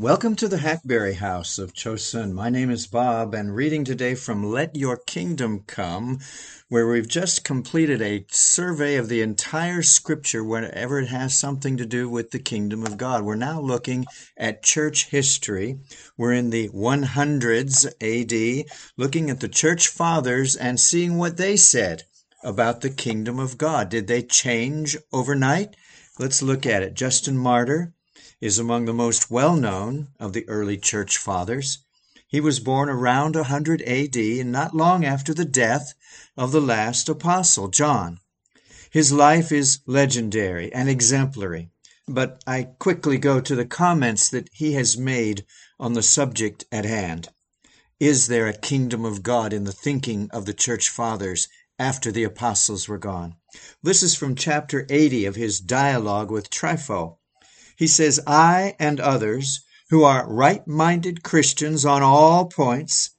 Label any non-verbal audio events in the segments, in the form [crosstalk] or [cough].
Welcome to the Hackberry House of Chosun. My name is Bob, and reading today from Let Your Kingdom Come, where we've just completed a survey of the entire scripture whenever it has something to do with the kingdom of God. We're now looking at church history. We're in the 100s AD, looking at the church fathers and seeing what they said about the kingdom of God. Did they change overnight? Let's look at it. Justin Martyr is among the most well known of the early church fathers. He was born around 100 AD and not long after the death of the last apostle, John. His life is legendary and exemplary, but I quickly go to the comments that he has made on the subject at hand. Is there a kingdom of God in the thinking of the church fathers after the apostles were gone? This is from chapter 80 of his dialogue with Trypho. He says, I and others who are right minded Christians on all points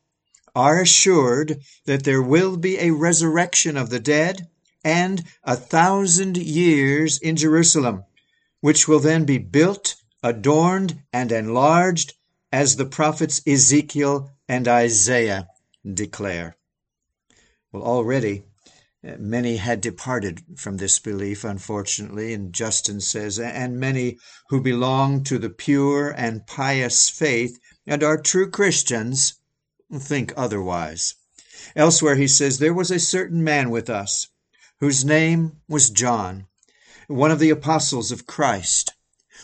are assured that there will be a resurrection of the dead and a thousand years in Jerusalem, which will then be built, adorned, and enlarged, as the prophets Ezekiel and Isaiah declare. Well, already Many had departed from this belief, unfortunately, and Justin says, and many who belong to the pure and pious faith and are true Christians think otherwise. Elsewhere he says, There was a certain man with us, whose name was John, one of the apostles of Christ,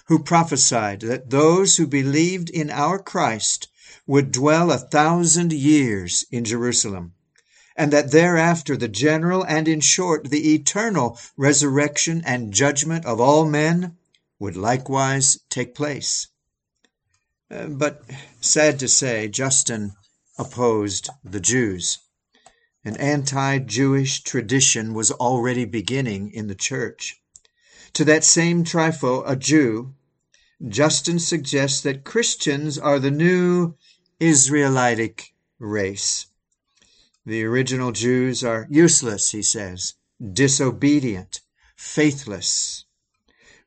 who prophesied that those who believed in our Christ would dwell a thousand years in Jerusalem and that thereafter the general and in short the eternal resurrection and judgment of all men would likewise take place. Uh, but sad to say, Justin opposed the Jews. An anti Jewish tradition was already beginning in the church. To that same Trypho, a Jew, Justin suggests that Christians are the new Israelitic race. The original Jews are useless, he says, disobedient, faithless.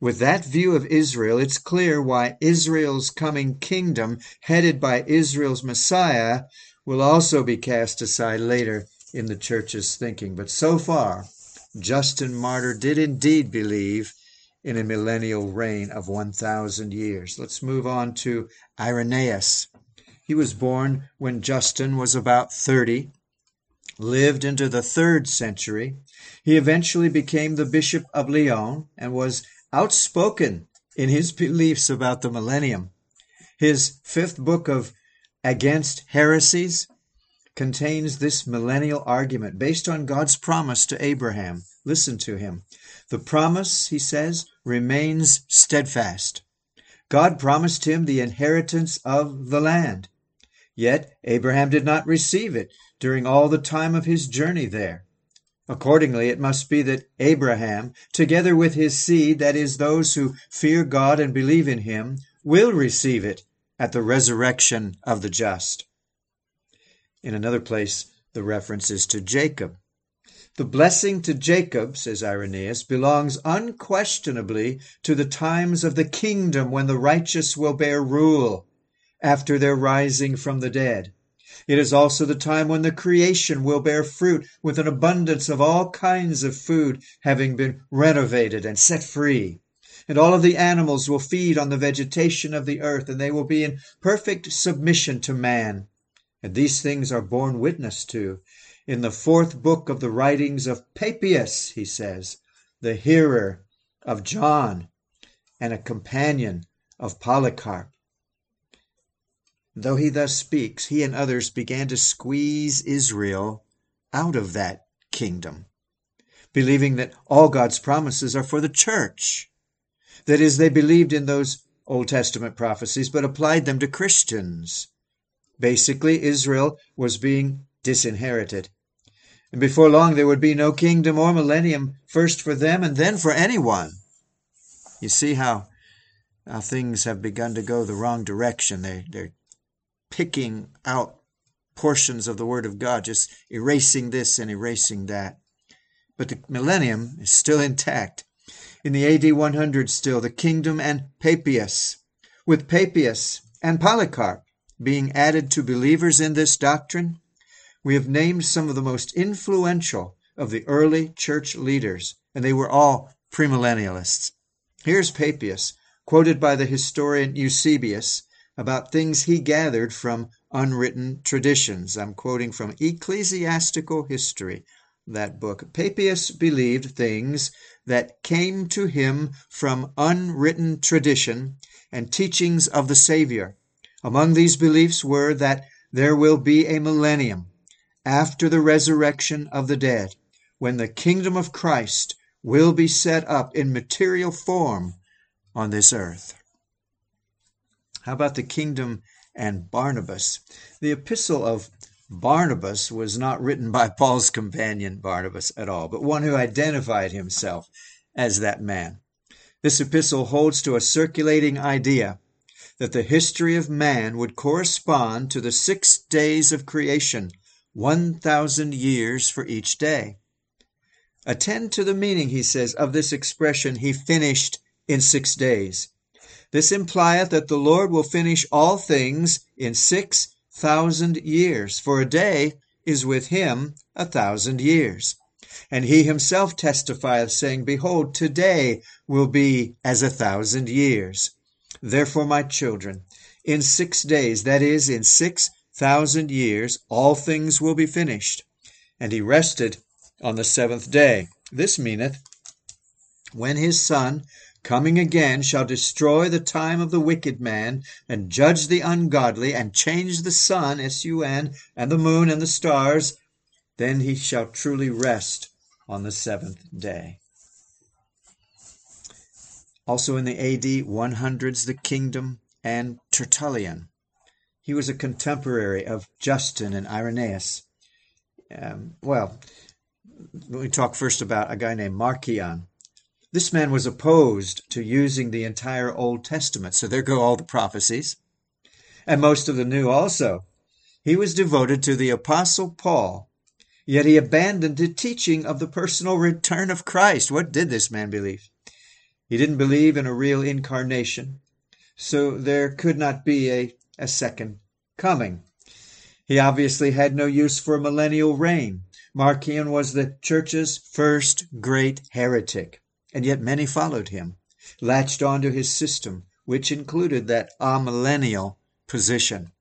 With that view of Israel, it's clear why Israel's coming kingdom, headed by Israel's Messiah, will also be cast aside later in the church's thinking. But so far, Justin Martyr did indeed believe in a millennial reign of 1,000 years. Let's move on to Irenaeus. He was born when Justin was about 30 lived into the third century. He eventually became the Bishop of Lyon and was outspoken in his beliefs about the millennium. His fifth book of Against Heresies contains this millennial argument based on God's promise to Abraham. Listen to him. The promise, he says, remains steadfast. God promised him the inheritance of the land. Yet Abraham did not receive it during all the time of his journey there. Accordingly, it must be that Abraham, together with his seed, that is, those who fear God and believe in him, will receive it at the resurrection of the just. In another place, the reference is to Jacob. The blessing to Jacob, says Irenaeus, belongs unquestionably to the times of the kingdom when the righteous will bear rule after their rising from the dead. It is also the time when the creation will bear fruit with an abundance of all kinds of food having been renovated and set free. And all of the animals will feed on the vegetation of the earth, and they will be in perfect submission to man. And these things are borne witness to in the fourth book of the writings of Papias, he says, the hearer of John and a companion of Polycarp. Though he thus speaks, he and others began to squeeze Israel out of that kingdom, believing that all God's promises are for the church. That is, they believed in those Old Testament prophecies, but applied them to Christians. Basically, Israel was being disinherited. And before long, there would be no kingdom or millennium, first for them and then for anyone. You see how, how things have begun to go the wrong direction. They, they're picking out portions of the Word of God, just erasing this and erasing that. But the millennium is still intact. In the AD 100 still, the kingdom and Papias. With Papias, and Polycarp being added to believers in this doctrine, we have named some of the most influential of the early church leaders, and they were all premillennialists. Here's Papias, quoted by the historian Eusebius about things he gathered from unwritten traditions. I'm quoting from Ecclesiastical History, that book. Papias believed things that came to him from unwritten tradition and teachings of the Savior. Among these beliefs were that there will be a millennium after the resurrection of the dead, when the kingdom of Christ will be set up in material form on this earth. How about the kingdom and Barnabas? The epistle of Barnabas was not written by [laughs] Paul's companion Barnabas at all, but one who identified himself as that man. This epistle holds to a circulating idea that the history of man would correspond to the six days of creation, 1,000 years for each day. Attend to the meaning, he says, of this expression, he finished in six days. This implieth that the Lord will finish all things in six thousand years, for a day is with him a thousand years. And he himself testifieth, saying, Behold, today will be as a thousand years. Therefore, my children, in six days, that is, in six thousand years, all things will be finished. And he rested on the seventh day. This meaneth, when his Son coming again shall destroy the time of the wicked man and judge the ungodly and change the sun s-u-n and the moon and the stars. Then he shall truly rest on the seventh day. Also in the AD 100s the kingdom and Tertullian. He was a contemporary of Justin and Irenaeus. Um, well let me talk first about a guy named Marcion this man was opposed to using the entire Old Testament. So there go all the prophecies, and most of the New also. He was devoted to the Apostle Paul, yet he abandoned the teaching of the personal return of Christ. What did this man believe? He didn't believe in a real incarnation, so there could not be a, a second coming. He obviously had no use for a millennial reign. Marcion was the church's first great heretic and yet many followed him, latched on to his system, which included that amillennial position.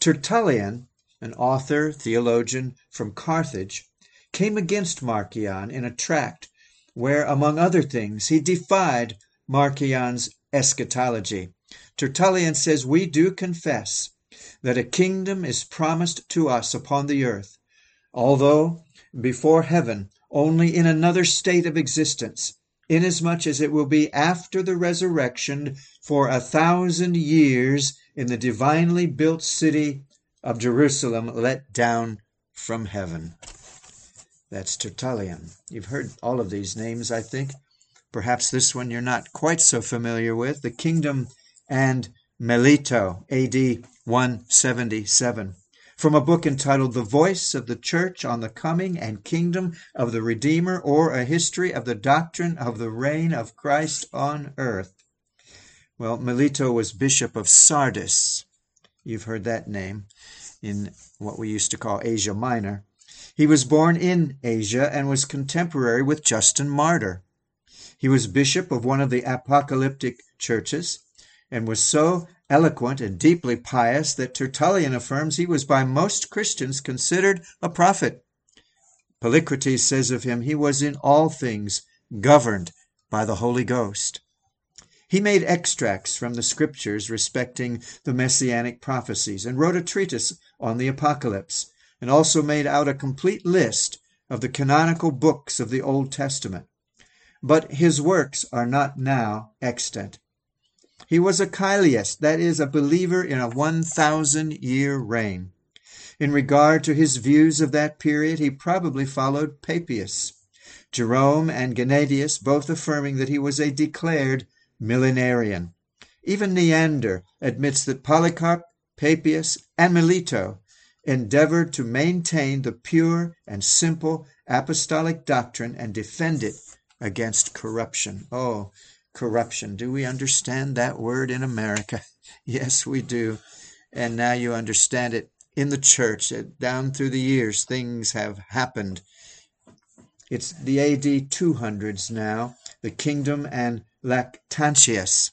Tertullian, an author, theologian from Carthage, came against Marcion in a tract where, among other things, he defied Marcion's eschatology. Tertullian says, We do confess that a kingdom is promised to us upon the earth, although before heaven only in another state of existence, inasmuch as it will be after the resurrection for a thousand years in the divinely built city of Jerusalem let down from heaven. That's Tertullian. You've heard all of these names, I think. Perhaps this one you're not quite so familiar with the kingdom and Melito, AD 177 from a book entitled The Voice of the Church on the Coming and Kingdom of the Redeemer, or A History of the Doctrine of the Reign of Christ on Earth. Well, Melito was Bishop of Sardis. You've heard that name in what we used to call Asia Minor. He was born in Asia and was contemporary with Justin Martyr. He was bishop of one of the apocalyptic churches and was so eloquent and deeply pious that Tertullian affirms he was by most Christians considered a prophet. Polycrates says of him, he was in all things governed by the Holy Ghost. He made extracts from the scriptures respecting the messianic prophecies and wrote a treatise on the apocalypse, and also made out a complete list of the canonical books of the Old Testament. But his works are not now extant. He was a chiliast, that is, a believer in a 1,000 year reign. In regard to his views of that period, he probably followed Papias, Jerome and Gennadius both affirming that he was a declared millenarian. Even Neander admits that Polycarp, Papias, and Melito endeavored to maintain the pure and simple apostolic doctrine and defend it against corruption. Oh, corruption. Do we understand that word in America? [laughs] Yes, we do. And now you understand it in the church. Uh, down through the years, things have happened. It's the AD 200s now, the kingdom and Lactantius.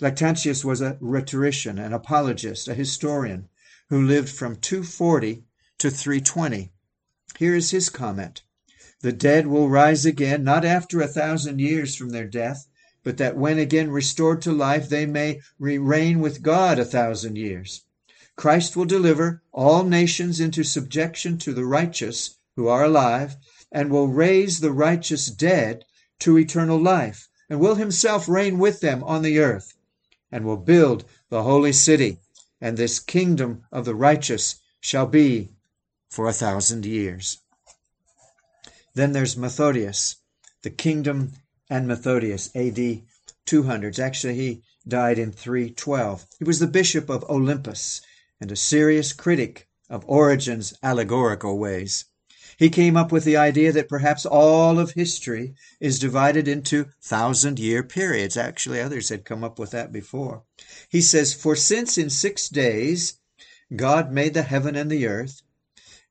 Lactantius was a rhetorician, an apologist, a historian who lived from 240 to 320. Here is his comment The dead will rise again, not after a thousand years from their death, but that when again restored to life they may reign with God a thousand years. Christ will deliver all nations into subjection to the righteous who are alive, and will raise the righteous dead to eternal life, and will himself reign with them on the earth, and will build the holy city, and this kingdom of the righteous shall be for a thousand years. Then there's Methodius, the kingdom and Methodius, AD 200s. Actually, he died in 312. He was the bishop of Olympus and a serious critic of Origen's allegorical ways. He came up with the idea that perhaps all of history is divided into thousand year periods. Actually, others had come up with that before. He says, For since in six days God made the heaven and the earth,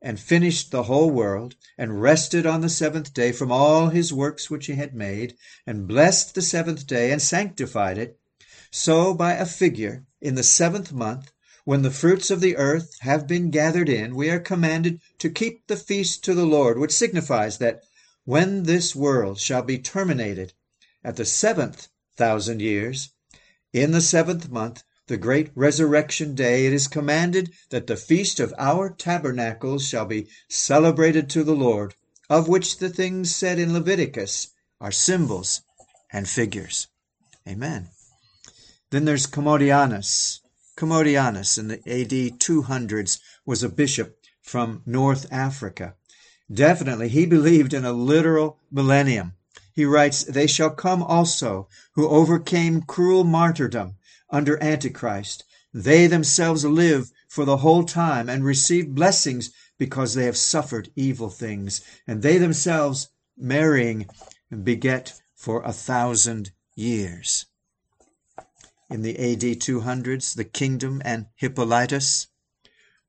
and finished the whole world, and rested on the seventh day from all his works which he had made, and blessed the seventh day, and sanctified it, so by a figure, in the seventh month, when the fruits of the earth have been gathered in, we are commanded to keep the feast to the Lord, which signifies that when this world shall be terminated at the seventh thousand years, in the seventh month, the great resurrection day, it is commanded that the feast of our tabernacles shall be celebrated to the Lord, of which the things said in Leviticus are symbols and figures. Amen. Then there's Commodianus, Commodianus in the AD 200s was a bishop from North Africa. Definitely, he believed in a literal millennium. He writes, They shall come also who overcame cruel martyrdom under Antichrist. They themselves live for the whole time and receive blessings because they have suffered evil things. And they themselves, marrying, beget for a thousand years in the AD 200s, the kingdom and Hippolytus.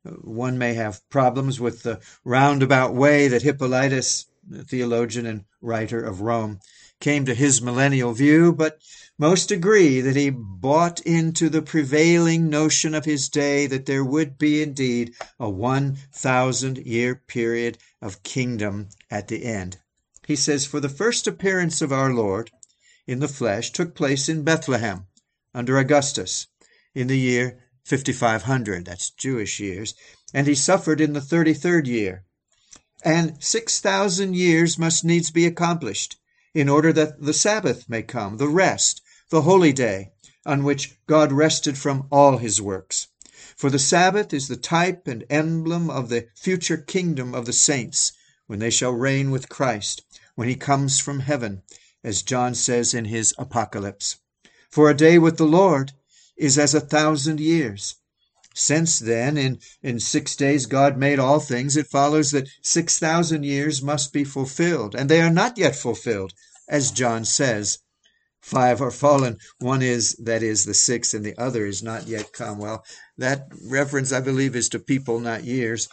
One may have problems with the roundabout way that Hippolytus, the theologian and writer of Rome, came to his millennial view, but most agree that he bought into the prevailing notion of his day that there would be indeed a 1,000 year period of kingdom at the end. He says, For the first appearance of our Lord in the flesh took place in Bethlehem under Augustus in the year 5500, that's Jewish years, and he suffered in the 33rd year. And 6,000 years must needs be accomplished in order that the Sabbath may come, the rest, the holy day, on which God rested from all his works. For the Sabbath is the type and emblem of the future kingdom of the saints, when they shall reign with Christ, when he comes from heaven, as John says in his Apocalypse. For a day with the Lord is as a thousand years. Since then, in, in six days, God made all things, it follows that 6,000 years must be fulfilled, and they are not yet fulfilled, as John says. Five are fallen, one is, that is, the sixth, and the other is not yet come. Well, that reference, I believe, is to people, not years.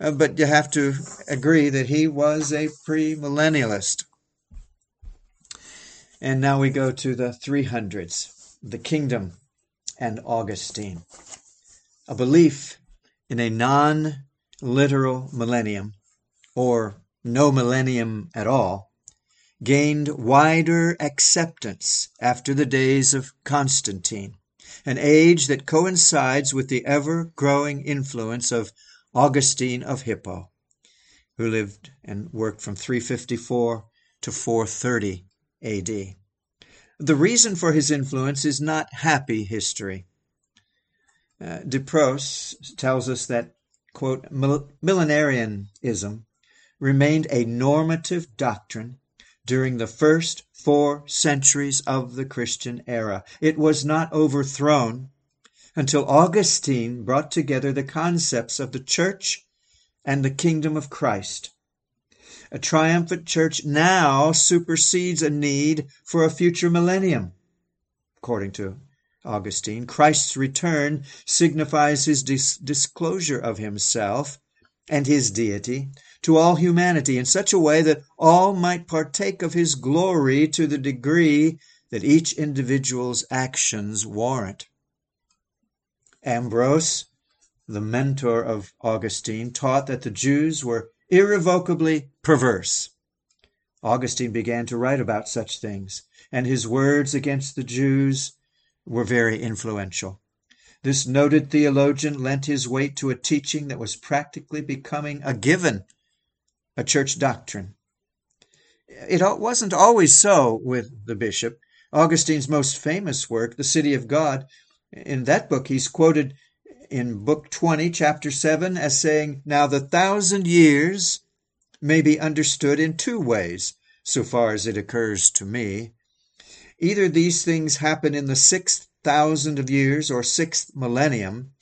Uh, but you have to agree that he was a premillennialist. And now we go to the 300s, the kingdom and Augustine. A belief in a non literal millennium, or no millennium at all, gained wider acceptance after the days of Constantine, an age that coincides with the ever growing influence of Augustine of Hippo, who lived and worked from 354 to 430 AD. The reason for his influence is not happy history. Uh, Diprose tells us that, quote, millenarianism remained a normative doctrine during the first four centuries of the Christian era. It was not overthrown until Augustine brought together the concepts of the church and the kingdom of Christ a triumphant church now supersedes a need for a future millennium, according to Augustine, Christ's return signifies his dis- disclosure of himself and his deity to all humanity in such a way that all might partake of his glory to the degree that each individual's actions warrant. Ambrose, the mentor of Augustine, taught that the Jews were irrevocably perverse. Augustine began to write about such things, and his words against the Jews were very influential. This noted theologian lent his weight to a teaching that was practically becoming a given a church doctrine. It wasn't always so with the bishop. Augustine's most famous work, The City of God, in that book he's quoted in Book 20, Chapter 7, as saying, Now the thousand years may be understood in two ways, so far as it occurs to me. Either these things happen in the sixth thousand of years or sixth millennium,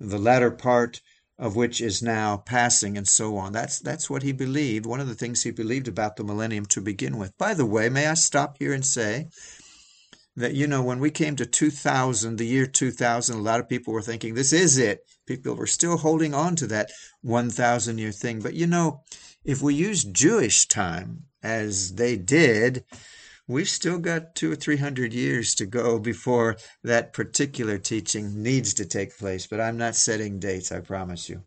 the latter part of which is now passing and so on. That's that's what he believed. One of the things he believed about the millennium to begin with. By the way, may I stop here and say that you know when we came to 2000, the year 2000, a lot of people were thinking this is it. People were still holding on to that 1000 year thing. But you know, if we use Jewish time as they did, we've still got two or three hundred years to go before that particular teaching needs to take place. But I'm not setting dates, I promise you.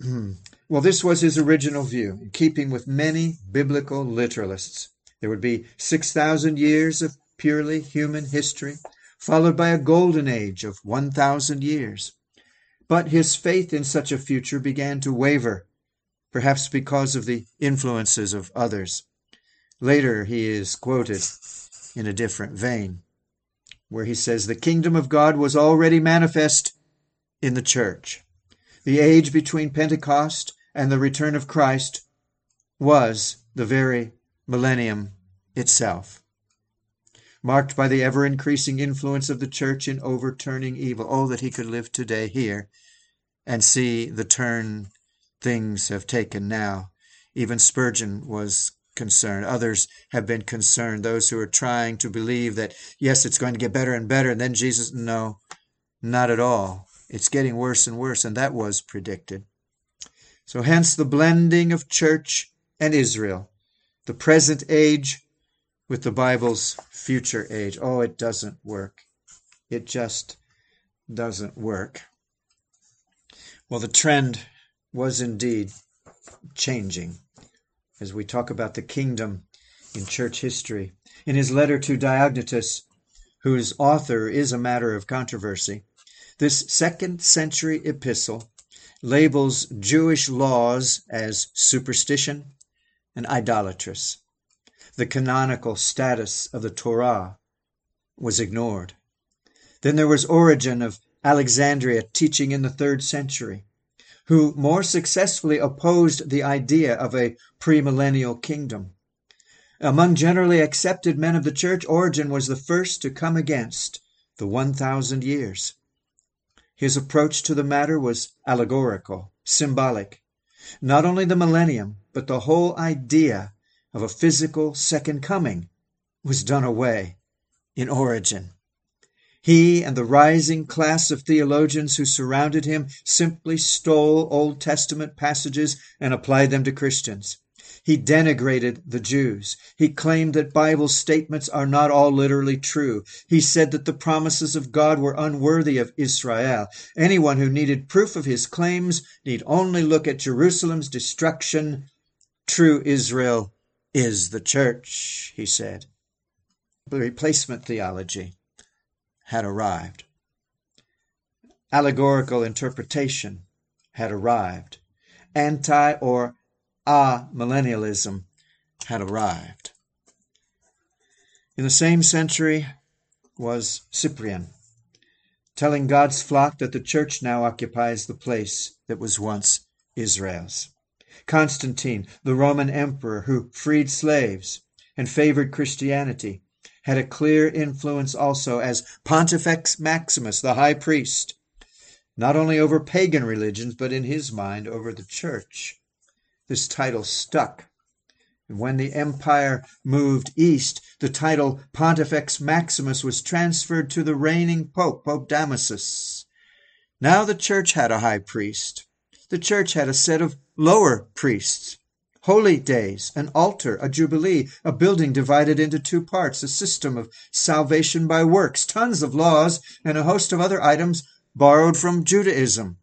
[clears throat] well, this was his original view, in keeping with many biblical literalists. There would be 6,000 years of purely human history, followed by a golden age of 1,000 years. But his faith in such a future began to waver, perhaps because of the influences of others. Later, he is quoted in a different vein, where he says, The kingdom of God was already manifest in the church. The age between Pentecost and the return of Christ was the very millennium itself, marked by the ever increasing influence of the church in overturning evil. Oh, that he could live today here and see the turn things have taken now. Even Spurgeon was concerned. Others have been concerned. Those who are trying to believe that, yes, it's going to get better and better. And then Jesus, no, not at all. It's getting worse and worse. And that was predicted. So hence the blending of church and Israel, the present age with the Bible's future age. Oh, it doesn't work. It just doesn't work. Well, the trend was indeed changing as we talk about the kingdom in church history. In his letter to Diognetus, whose author is a matter of controversy, this second century epistle labels Jewish laws as superstition and idolatrous. The canonical status of the Torah was ignored. Then there was Origen of Alexandria teaching in the third century who more successfully opposed the idea of a premillennial kingdom. Among generally accepted men of the church, Origen was the first to come against the 1,000 years. His approach to the matter was allegorical, symbolic. Not only the millennium, but the whole idea of a physical second coming was done away in Origen. He and the rising class of theologians who surrounded him simply stole Old Testament passages and applied them to Christians. He denigrated the Jews. He claimed that Bible statements are not all literally true. He said that the promises of God were unworthy of Israel. Anyone who needed proof of his claims need only look at Jerusalem's destruction. True Israel is the church, he said. Replacement theology had arrived. Allegorical interpretation had arrived. Anti or amillennialism had arrived. In the same century was Cyprian, telling God's flock that the church now occupies the place that was once Israel's. Constantine, the Roman emperor who freed slaves and favored Christianity, had a clear influence also as Pontifex Maximus, the high priest, not only over pagan religions, but in his mind over the church. This title stuck. And when the empire moved east, The title Pontifex Maximus was transferred to the reigning pope, Pope Damasus. Now the church had a high priest. The church had a set of lower priests. Holy days, an altar, a jubilee, a building divided into two parts, a system of salvation by works, tons of laws, and a host of other items borrowed from Judaism.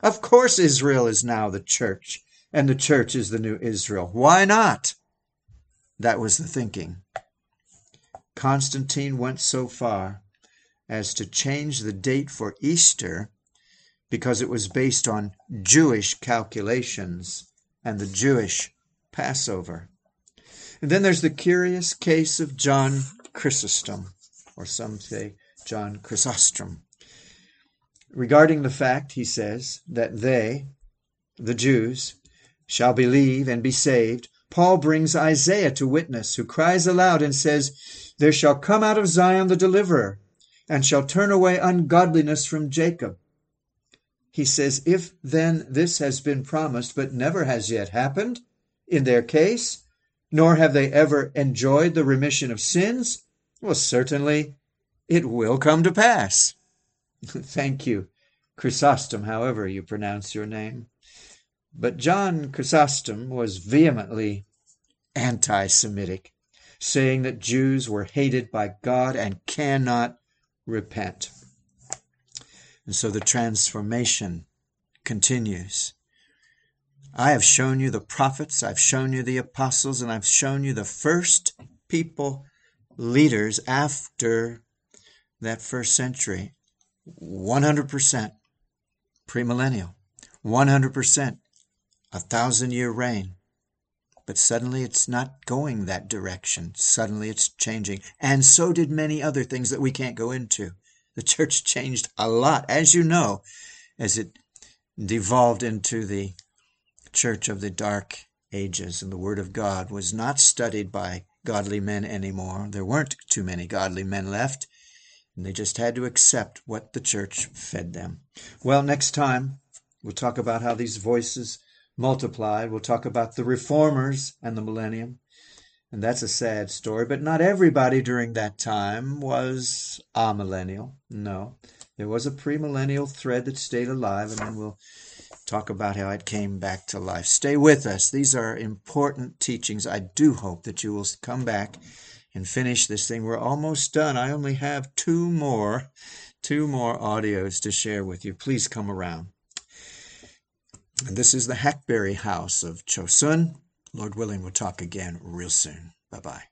Of course, Israel is now the church, and the church is the new Israel. Why not? That was the thinking. Constantine went so far as to change the date for Easter because it was based on Jewish calculations and the Jewish Passover. And then there's the curious case of John Chrysostom, or some say John Chrysostom. Regarding the fact, he says, that they, the Jews, shall believe and be saved, Paul brings Isaiah to witness, who cries aloud and says, There shall come out of Zion the deliverer, and shall turn away ungodliness from Jacob. He says, If then this has been promised, but never has yet happened in their case, nor have they ever enjoyed the remission of sins, well, certainly it will come to pass. [laughs] Thank you, Chrysostom, however you pronounce your name. But John Chrysostom was vehemently anti Semitic, saying that Jews were hated by God and cannot repent. And so the transformation continues. I have shown you the prophets, I've shown you the apostles, and I've shown you the first people, leaders after that first century 100% premillennial, 100% a thousand year reign. But suddenly it's not going that direction. Suddenly it's changing. And so did many other things that we can't go into. The church changed a lot, as you know, as it devolved into the church of the dark ages. And the Word of God was not studied by godly men anymore. There weren't too many godly men left. And they just had to accept what the church fed them. Well, next time we'll talk about how these voices multiplied. We'll talk about the reformers and the millennium. And that's a sad story, but not everybody during that time was a millennial. No, there was a premillennial thread that stayed alive, and then we'll talk about how it came back to life. Stay with us. These are important teachings. I do hope that you will come back and finish this thing. We're almost done. I only have two more, two more audios to share with you. Please come around. And this is the Hackberry House of Chosun. Lord willing, we'll talk again real soon. Bye bye.